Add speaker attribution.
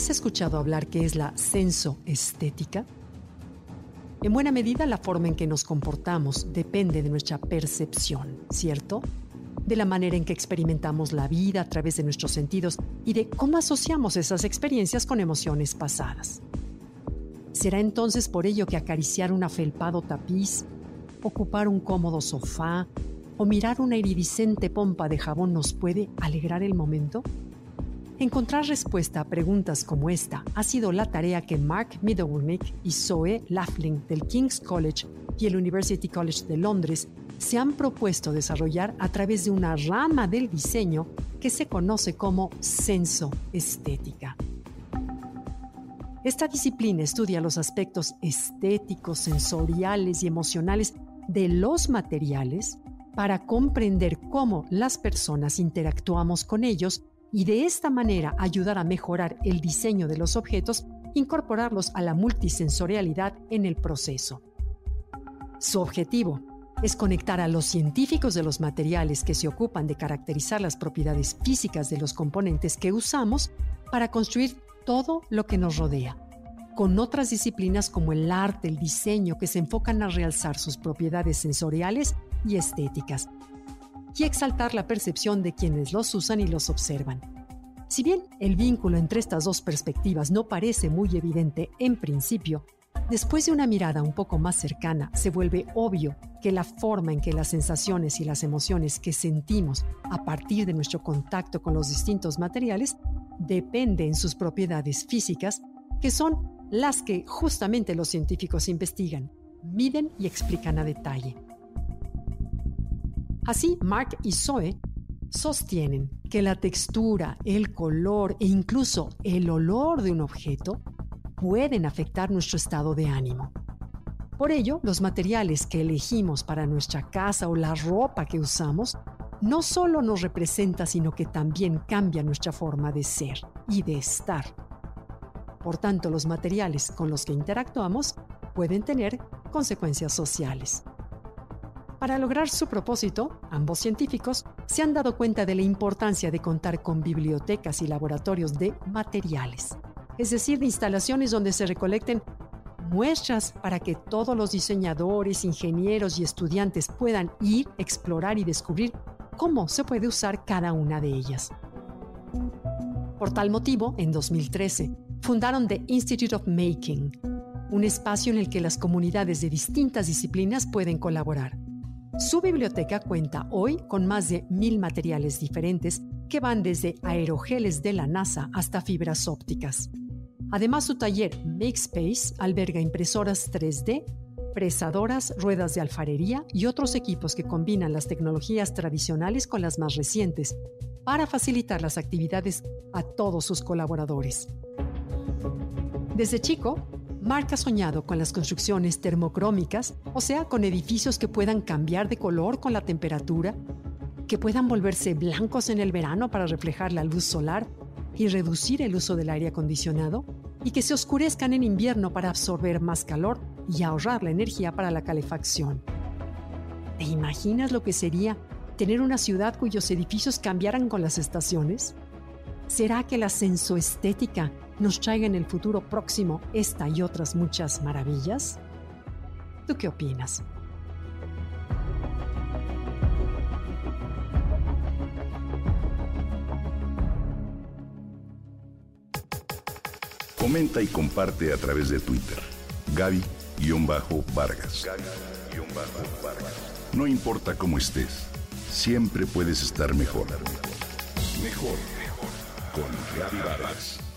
Speaker 1: ¿Has escuchado hablar qué es la sensoestética? En buena medida la forma en que nos comportamos depende de nuestra percepción, ¿cierto? De la manera en que experimentamos la vida a través de nuestros sentidos y de cómo asociamos esas experiencias con emociones pasadas. ¿Será entonces por ello que acariciar un afelpado tapiz, ocupar un cómodo sofá o mirar una iridiscente pompa de jabón nos puede alegrar el momento? Encontrar respuesta a preguntas como esta ha sido la tarea que Mark Middlewick y Zoe Laughlin del King's College y el University College de Londres se han propuesto desarrollar a través de una rama del diseño que se conoce como senso estética. Esta disciplina estudia los aspectos estéticos, sensoriales y emocionales de los materiales para comprender cómo las personas interactuamos con ellos y de esta manera ayudar a mejorar el diseño de los objetos, incorporarlos a la multisensorialidad en el proceso. Su objetivo es conectar a los científicos de los materiales que se ocupan de caracterizar las propiedades físicas de los componentes que usamos para construir todo lo que nos rodea, con otras disciplinas como el arte, el diseño, que se enfocan a realzar sus propiedades sensoriales y estéticas, y exaltar la percepción de quienes los usan y los observan. Si bien el vínculo entre estas dos perspectivas no parece muy evidente en principio, después de una mirada un poco más cercana se vuelve obvio que la forma en que las sensaciones y las emociones que sentimos a partir de nuestro contacto con los distintos materiales depende en sus propiedades físicas, que son las que justamente los científicos investigan, miden y explican a detalle. Así, Mark y Zoe sostienen que la textura, el color e incluso el olor de un objeto pueden afectar nuestro estado de ánimo. Por ello, los materiales que elegimos para nuestra casa o la ropa que usamos no solo nos representa, sino que también cambia nuestra forma de ser y de estar. Por tanto, los materiales con los que interactuamos pueden tener consecuencias sociales. Para lograr su propósito, ambos científicos se han dado cuenta de la importancia de contar con bibliotecas y laboratorios de materiales, es decir, de instalaciones donde se recolecten muestras para que todos los diseñadores, ingenieros y estudiantes puedan ir, explorar y descubrir cómo se puede usar cada una de ellas. Por tal motivo, en 2013, fundaron The Institute of Making, un espacio en el que las comunidades de distintas disciplinas pueden colaborar. Su biblioteca cuenta hoy con más de mil materiales diferentes que van desde aerogeles de la NASA hasta fibras ópticas. Además, su taller Makespace alberga impresoras 3D, presadoras, ruedas de alfarería y otros equipos que combinan las tecnologías tradicionales con las más recientes para facilitar las actividades a todos sus colaboradores. Desde chico, Mark ha soñado con las construcciones termocrómicas, o sea, con edificios que puedan cambiar de color con la temperatura, que puedan volverse blancos en el verano para reflejar la luz solar y reducir el uso del aire acondicionado, y que se oscurezcan en invierno para absorber más calor y ahorrar la energía para la calefacción. ¿Te imaginas lo que sería tener una ciudad cuyos edificios cambiaran con las estaciones? ¿Será que la sensoestética nos traiga en el futuro próximo esta y otras muchas maravillas? ¿Tú qué opinas?
Speaker 2: Comenta y comparte a través de Twitter. Gaby-Vargas. No importa cómo estés, siempre puedes estar mejor. Mejor, mejor. Con Gaby Vargas.